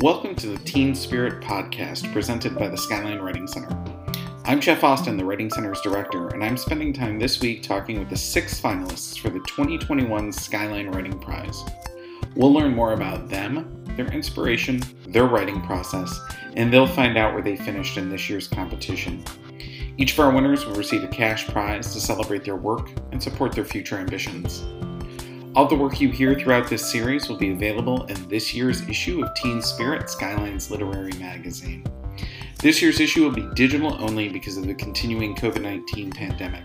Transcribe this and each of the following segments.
Welcome to the Teen Spirit podcast presented by the Skyline Writing Center. I'm Jeff Austin, the Writing Center's director, and I'm spending time this week talking with the six finalists for the 2021 Skyline Writing Prize. We'll learn more about them, their inspiration, their writing process, and they'll find out where they finished in this year's competition. Each of our winners will receive a cash prize to celebrate their work and support their future ambitions. All the work you hear throughout this series will be available in this year's issue of Teen Spirit, Skyline's literary magazine. This year's issue will be digital only because of the continuing COVID 19 pandemic.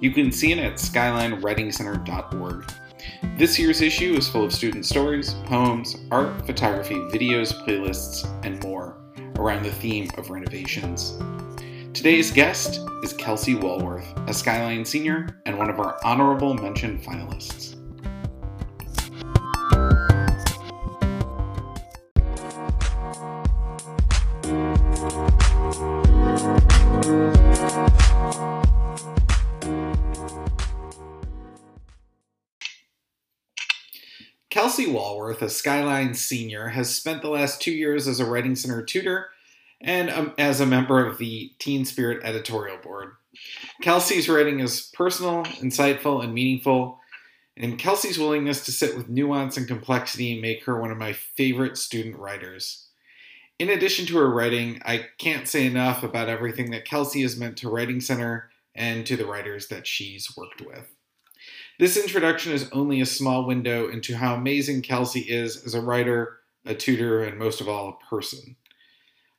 You can see it at skylinewritingcenter.org. This year's issue is full of student stories, poems, art, photography, videos, playlists, and more around the theme of renovations. Today's guest is Kelsey Walworth, a Skyline senior and one of our honorable mention finalists. Kelsey Walworth, a Skyline senior, has spent the last two years as a Writing Center tutor and um, as a member of the Teen Spirit editorial board. Kelsey's writing is personal, insightful, and meaningful, and Kelsey's willingness to sit with nuance and complexity make her one of my favorite student writers. In addition to her writing, I can't say enough about everything that Kelsey has meant to Writing Center and to the writers that she's worked with. This introduction is only a small window into how amazing Kelsey is as a writer, a tutor, and most of all, a person.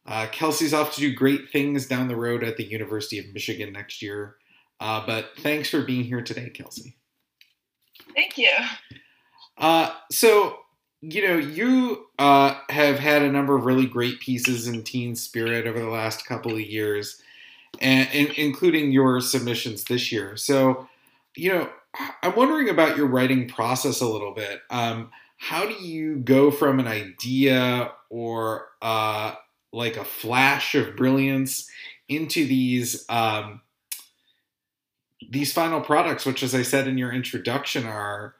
Uh, Kelsey's off to do great things down the road at the University of Michigan next year. Uh, but thanks for being here today, Kelsey. Thank you. Uh, so, you know, you uh, have had a number of really great pieces in Teen Spirit over the last couple of years, and, and including your submissions this year. So, you know, I'm wondering about your writing process a little bit. Um, how do you go from an idea or uh, like a flash of brilliance into these um, these final products, which, as I said in your introduction, are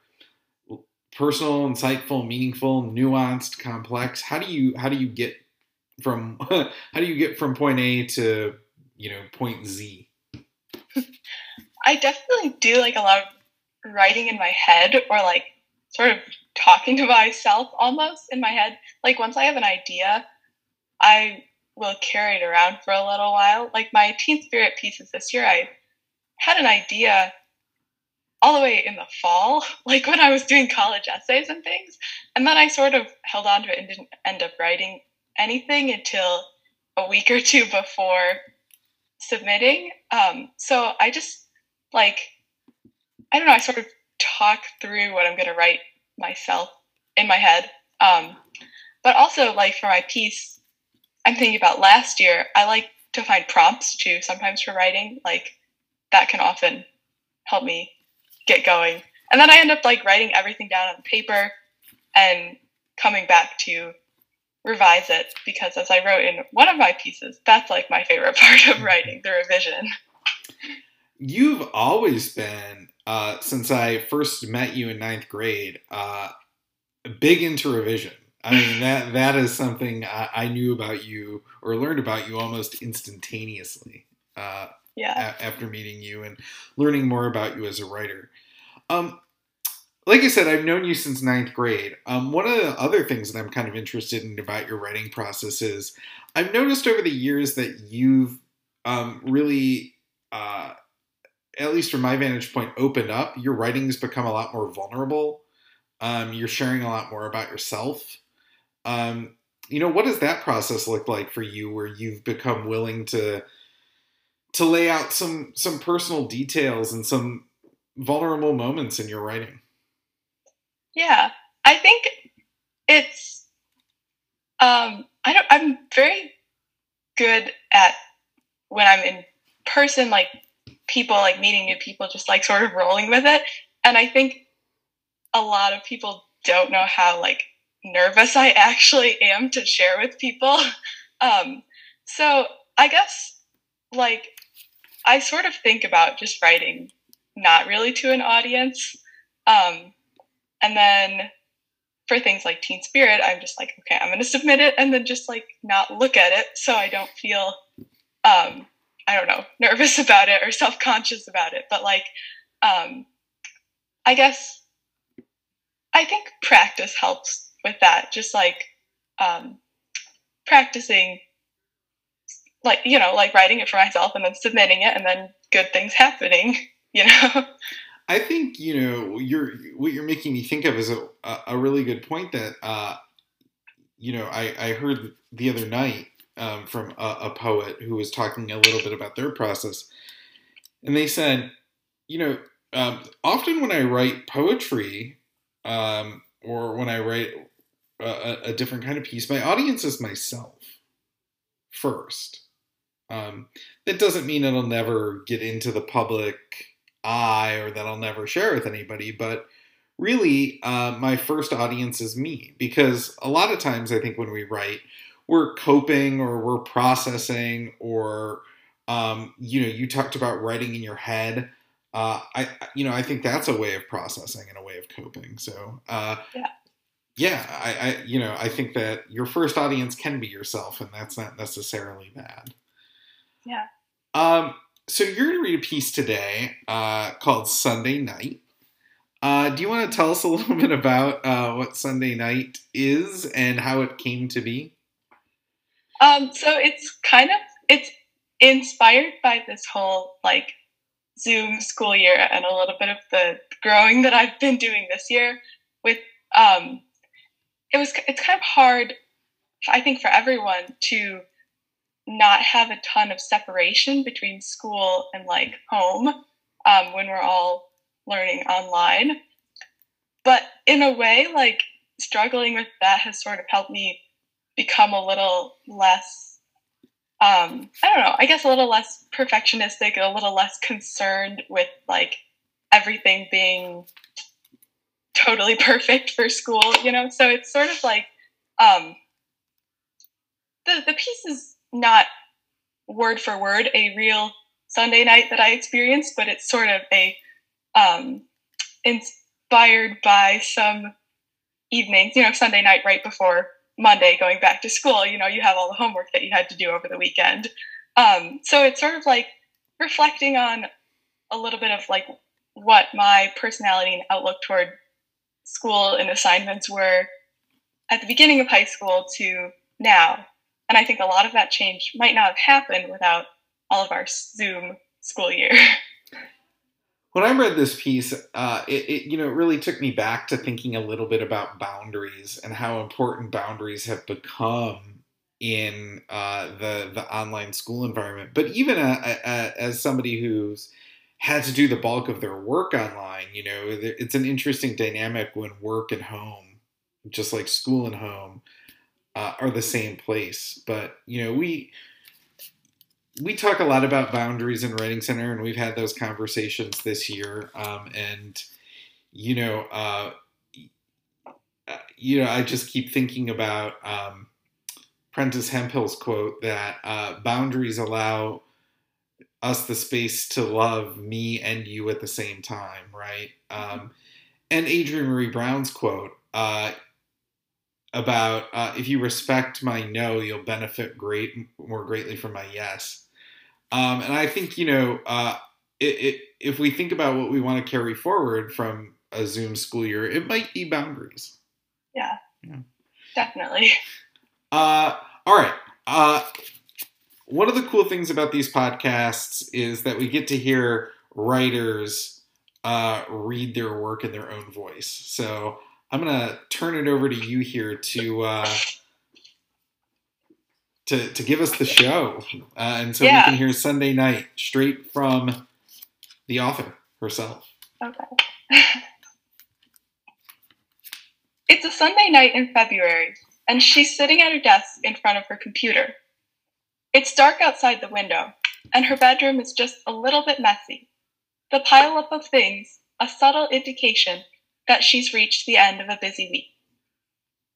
personal, insightful, meaningful, nuanced, complex? How do you how do you get from how do you get from point A to you know point Z? I definitely do like a lot of writing in my head or like sort of talking to myself almost in my head. Like once I have an idea, I will carry it around for a little while. Like my Teen Spirit pieces this year, I had an idea all the way in the fall, like when I was doing college essays and things. And then I sort of held on to it and didn't end up writing anything until a week or two before submitting. Um, so I just like I don't know, I sort of talk through what I'm going to write myself in my head. Um, but also, like for my piece, I'm thinking about last year, I like to find prompts too, sometimes for writing. Like that can often help me get going. And then I end up like writing everything down on paper and coming back to revise it because as I wrote in one of my pieces, that's like my favorite part of writing, the revision. You've always been uh, since I first met you in ninth grade, uh, big into revision. I mean that that is something I, I, knew about you or learned about you almost instantaneously. Uh, yeah. A- after meeting you and learning more about you as a writer. Um, like I said, I've known you since ninth grade. Um, one of the other things that I'm kind of interested in about your writing process is I've noticed over the years that you've um, really uh, at least from my vantage point, opened up, your writing's become a lot more vulnerable. Um, you're sharing a lot more about yourself. Um, you know, what does that process look like for you, where you've become willing to to lay out some some personal details and some vulnerable moments in your writing? Yeah, I think it's. Um, I don't. I'm very good at when I'm in person, like people like meeting new people just like sort of rolling with it. And i think a lot of people don't know how like nervous i actually am to share with people. Um so i guess like i sort of think about just writing not really to an audience. Um and then for things like Teen Spirit, I'm just like, okay, I'm going to submit it and then just like not look at it so I don't feel, um, I don't know, nervous about it or self conscious about it. But like, um, I guess I think practice helps with that. Just like um, practicing, like, you know, like writing it for myself and then submitting it and then good things happening, you know? I think you know you're what you're making me think of is a a really good point that uh, you know I, I heard the other night um, from a, a, poet who was talking a little bit about their process, and they said, you know, um, often when I write poetry um, or when I write a, a, different kind of piece, my audience is myself first. Um, that doesn't mean it'll never get into the public I or that I'll never share with anybody. But really, uh, my first audience is me because a lot of times I think when we write, we're coping or we're processing or um, you know you talked about writing in your head. Uh, I you know I think that's a way of processing and a way of coping. So uh, yeah. Yeah, I, I, you know, I think that your first audience can be yourself, and that's not necessarily bad. Yeah. Um, so you're going to read a piece today uh, called Sunday Night. Uh, do you want to tell us a little bit about uh, what Sunday Night is and how it came to be? Um, so it's kind of it's inspired by this whole like Zoom school year and a little bit of the growing that I've been doing this year. With um, it was it's kind of hard, I think, for everyone to not have a ton of separation between school and like home um, when we're all learning online. But in a way, like struggling with that has sort of helped me become a little less, um, I don't know, I guess a little less perfectionistic, a little less concerned with like everything being totally perfect for school, you know? So it's sort of like, um, the, the piece is not word for word a real Sunday night that I experienced, but it's sort of a um, inspired by some evenings, you know, Sunday night right before Monday going back to school. You know, you have all the homework that you had to do over the weekend. Um, so it's sort of like reflecting on a little bit of like what my personality and outlook toward school and assignments were at the beginning of high school to now. And I think a lot of that change might not have happened without all of our Zoom school year. When I read this piece, uh, it, it, you know it really took me back to thinking a little bit about boundaries and how important boundaries have become in uh, the the online school environment. But even a, a, as somebody who's had to do the bulk of their work online, you know, it's an interesting dynamic when work and home, just like school and home, uh, are the same place. But you know, we we talk a lot about boundaries in Writing Center, and we've had those conversations this year. Um, and you know, uh, uh, you know, I just keep thinking about um, Prentis Hemphill's quote that uh, boundaries allow us the space to love me and you at the same time, right? Um, and Adrienne Maree Brown's quote, uh, about uh, if you respect my no, you'll benefit great more greatly from my yes. Um, and I think you know, uh, it, it, if we think about what we want to carry forward from a Zoom school year, it might be boundaries. Yeah, yeah. definitely. Uh, all right. Uh, one of the cool things about these podcasts is that we get to hear writers uh, read their work in their own voice. So I'm gonna turn it over to you here to uh, to to give us the show, uh, and so yeah. we can hear Sunday Night straight from the author herself. Okay. it's a Sunday night in February, and she's sitting at her desk in front of her computer. It's dark outside the window, and her bedroom is just a little bit messy. The pileup of things, a subtle indication that she's reached the end of a busy week.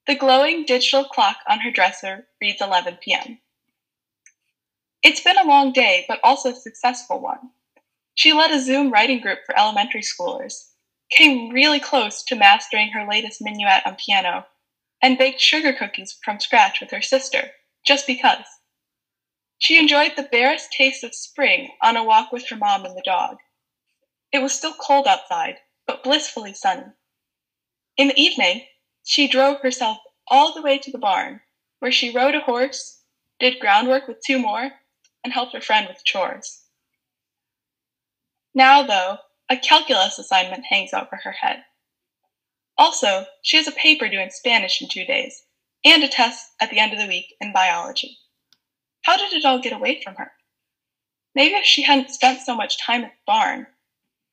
The glowing digital clock on her dresser reads 11 p.m. It's been a long day, but also a successful one. She led a Zoom writing group for elementary schoolers, came really close to mastering her latest minuet on piano, and baked sugar cookies from scratch with her sister, just because. She enjoyed the barest taste of spring on a walk with her mom and the dog. It was still cold outside, but blissfully sunny. In the evening, she drove herself all the way to the barn, where she rode a horse, did groundwork with two more, and helped her friend with chores. Now, though, a calculus assignment hangs over her head. Also, she has a paper due in Spanish in two days, and a test at the end of the week in biology. How did it all get away from her? Maybe if she hadn't spent so much time at the barn,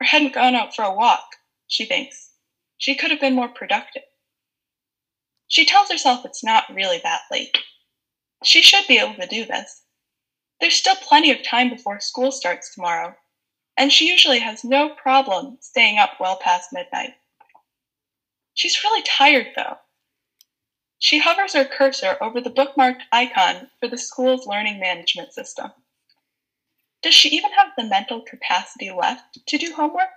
or hadn't gone out for a walk, she thinks, she could have been more productive. She tells herself it's not really that late. She should be able to do this. There's still plenty of time before school starts tomorrow, and she usually has no problem staying up well past midnight. She's really tired, though. She hovers her cursor over the bookmarked icon for the school's learning management system. Does she even have the mental capacity left to do homework?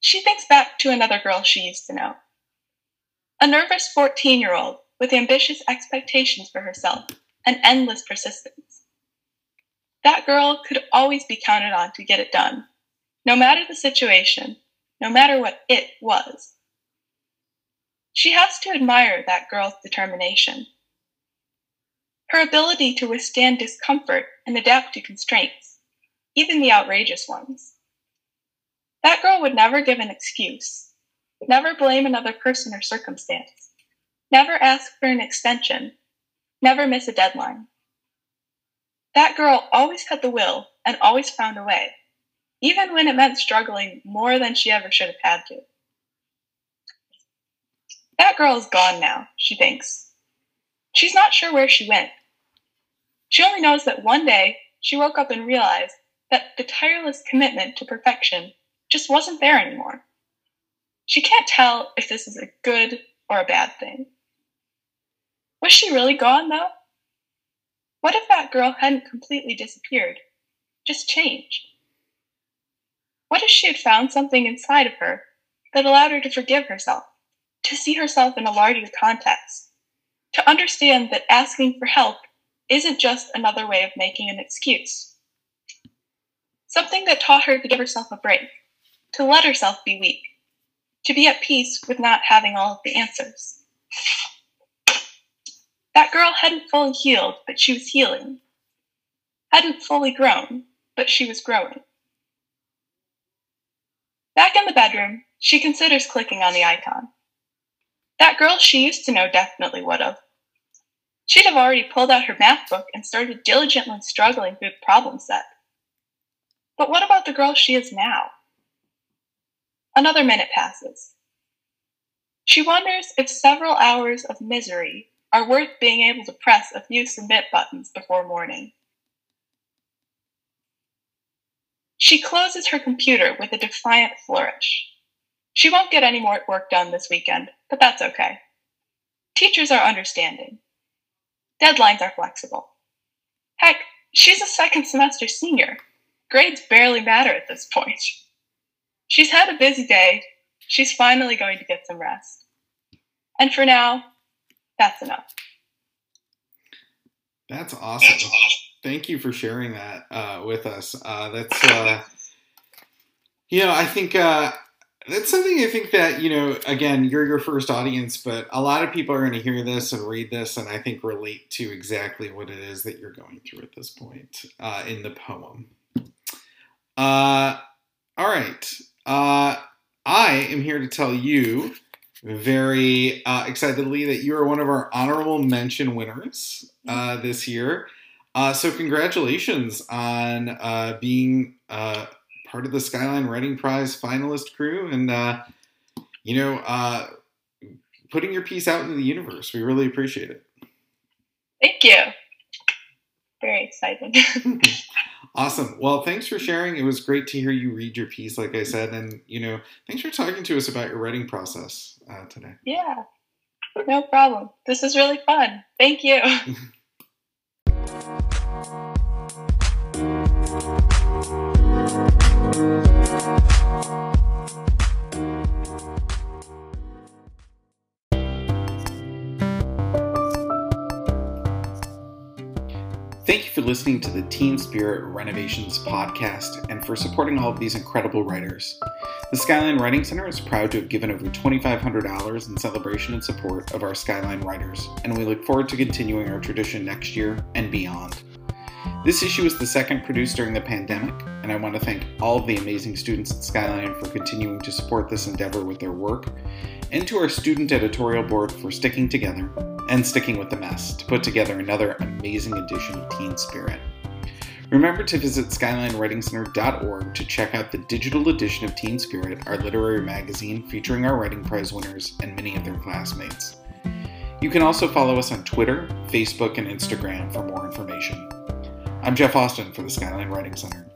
She thinks back to another girl she used to know. A nervous 14 year old with ambitious expectations for herself and endless persistence. That girl could always be counted on to get it done, no matter the situation, no matter what it was. She has to admire that girl's determination. Her ability to withstand discomfort and adapt to constraints, even the outrageous ones. That girl would never give an excuse, never blame another person or circumstance, never ask for an extension, never miss a deadline. That girl always had the will and always found a way, even when it meant struggling more than she ever should have had to. That girl is gone now, she thinks. She's not sure where she went. She only knows that one day she woke up and realized that the tireless commitment to perfection just wasn't there anymore. She can't tell if this is a good or a bad thing. Was she really gone, though? What if that girl hadn't completely disappeared, just changed? What if she had found something inside of her that allowed her to forgive herself, to see herself in a larger context, to understand that asking for help isn't just another way of making an excuse? Something that taught her to give herself a break, to let herself be weak, to be at peace with not having all of the answers. That girl hadn't fully healed, but she was healing. Hadn't fully grown, but she was growing. Back in the bedroom, she considers clicking on the icon. That girl she used to know definitely would have. She'd have already pulled out her math book and started diligently struggling through the problem set. But what about the girl she is now? Another minute passes. She wonders if several hours of misery are worth being able to press a few submit buttons before morning. She closes her computer with a defiant flourish. She won't get any more work done this weekend, but that's okay. Teachers are understanding. Deadlines are flexible. Heck, she's a second semester senior. Grades barely matter at this point. She's had a busy day. She's finally going to get some rest. And for now, that's enough. That's awesome. Thank you for sharing that uh, with us. Uh, that's, uh, you know, I think uh, that's something I think that, you know, again, you're your first audience, but a lot of people are going to hear this and read this and I think relate to exactly what it is that you're going through at this point uh, in the poem. Uh, all right. Uh, I am here to tell you very uh, excitedly that you are one of our honorable mention winners uh, this year. Uh, so, congratulations on uh, being uh, part of the Skyline Writing Prize finalist crew and, uh, you know, putting your piece out into the universe. We really appreciate it. Thank you. Very exciting. Awesome. Well, thanks for sharing. It was great to hear you read your piece, like I said, and you know, thanks for talking to us about your writing process uh, today. Yeah, no problem. This is really fun. Thank you. Thank you for listening to the Teen Spirit Renovations podcast and for supporting all of these incredible writers. The Skyline Writing Center is proud to have given over $2,500 in celebration and support of our Skyline writers, and we look forward to continuing our tradition next year and beyond. This issue is the second produced during the pandemic, and I want to thank all of the amazing students at Skyline for continuing to support this endeavor with their work, and to our student editorial board for sticking together and sticking with the mess to put together another amazing edition of Teen Spirit. Remember to visit SkylineWritingCenter.org to check out the digital edition of Teen Spirit, our literary magazine featuring our writing prize winners and many of their classmates. You can also follow us on Twitter, Facebook, and Instagram for more information. I'm Jeff Austin for the Skyline Writing Center.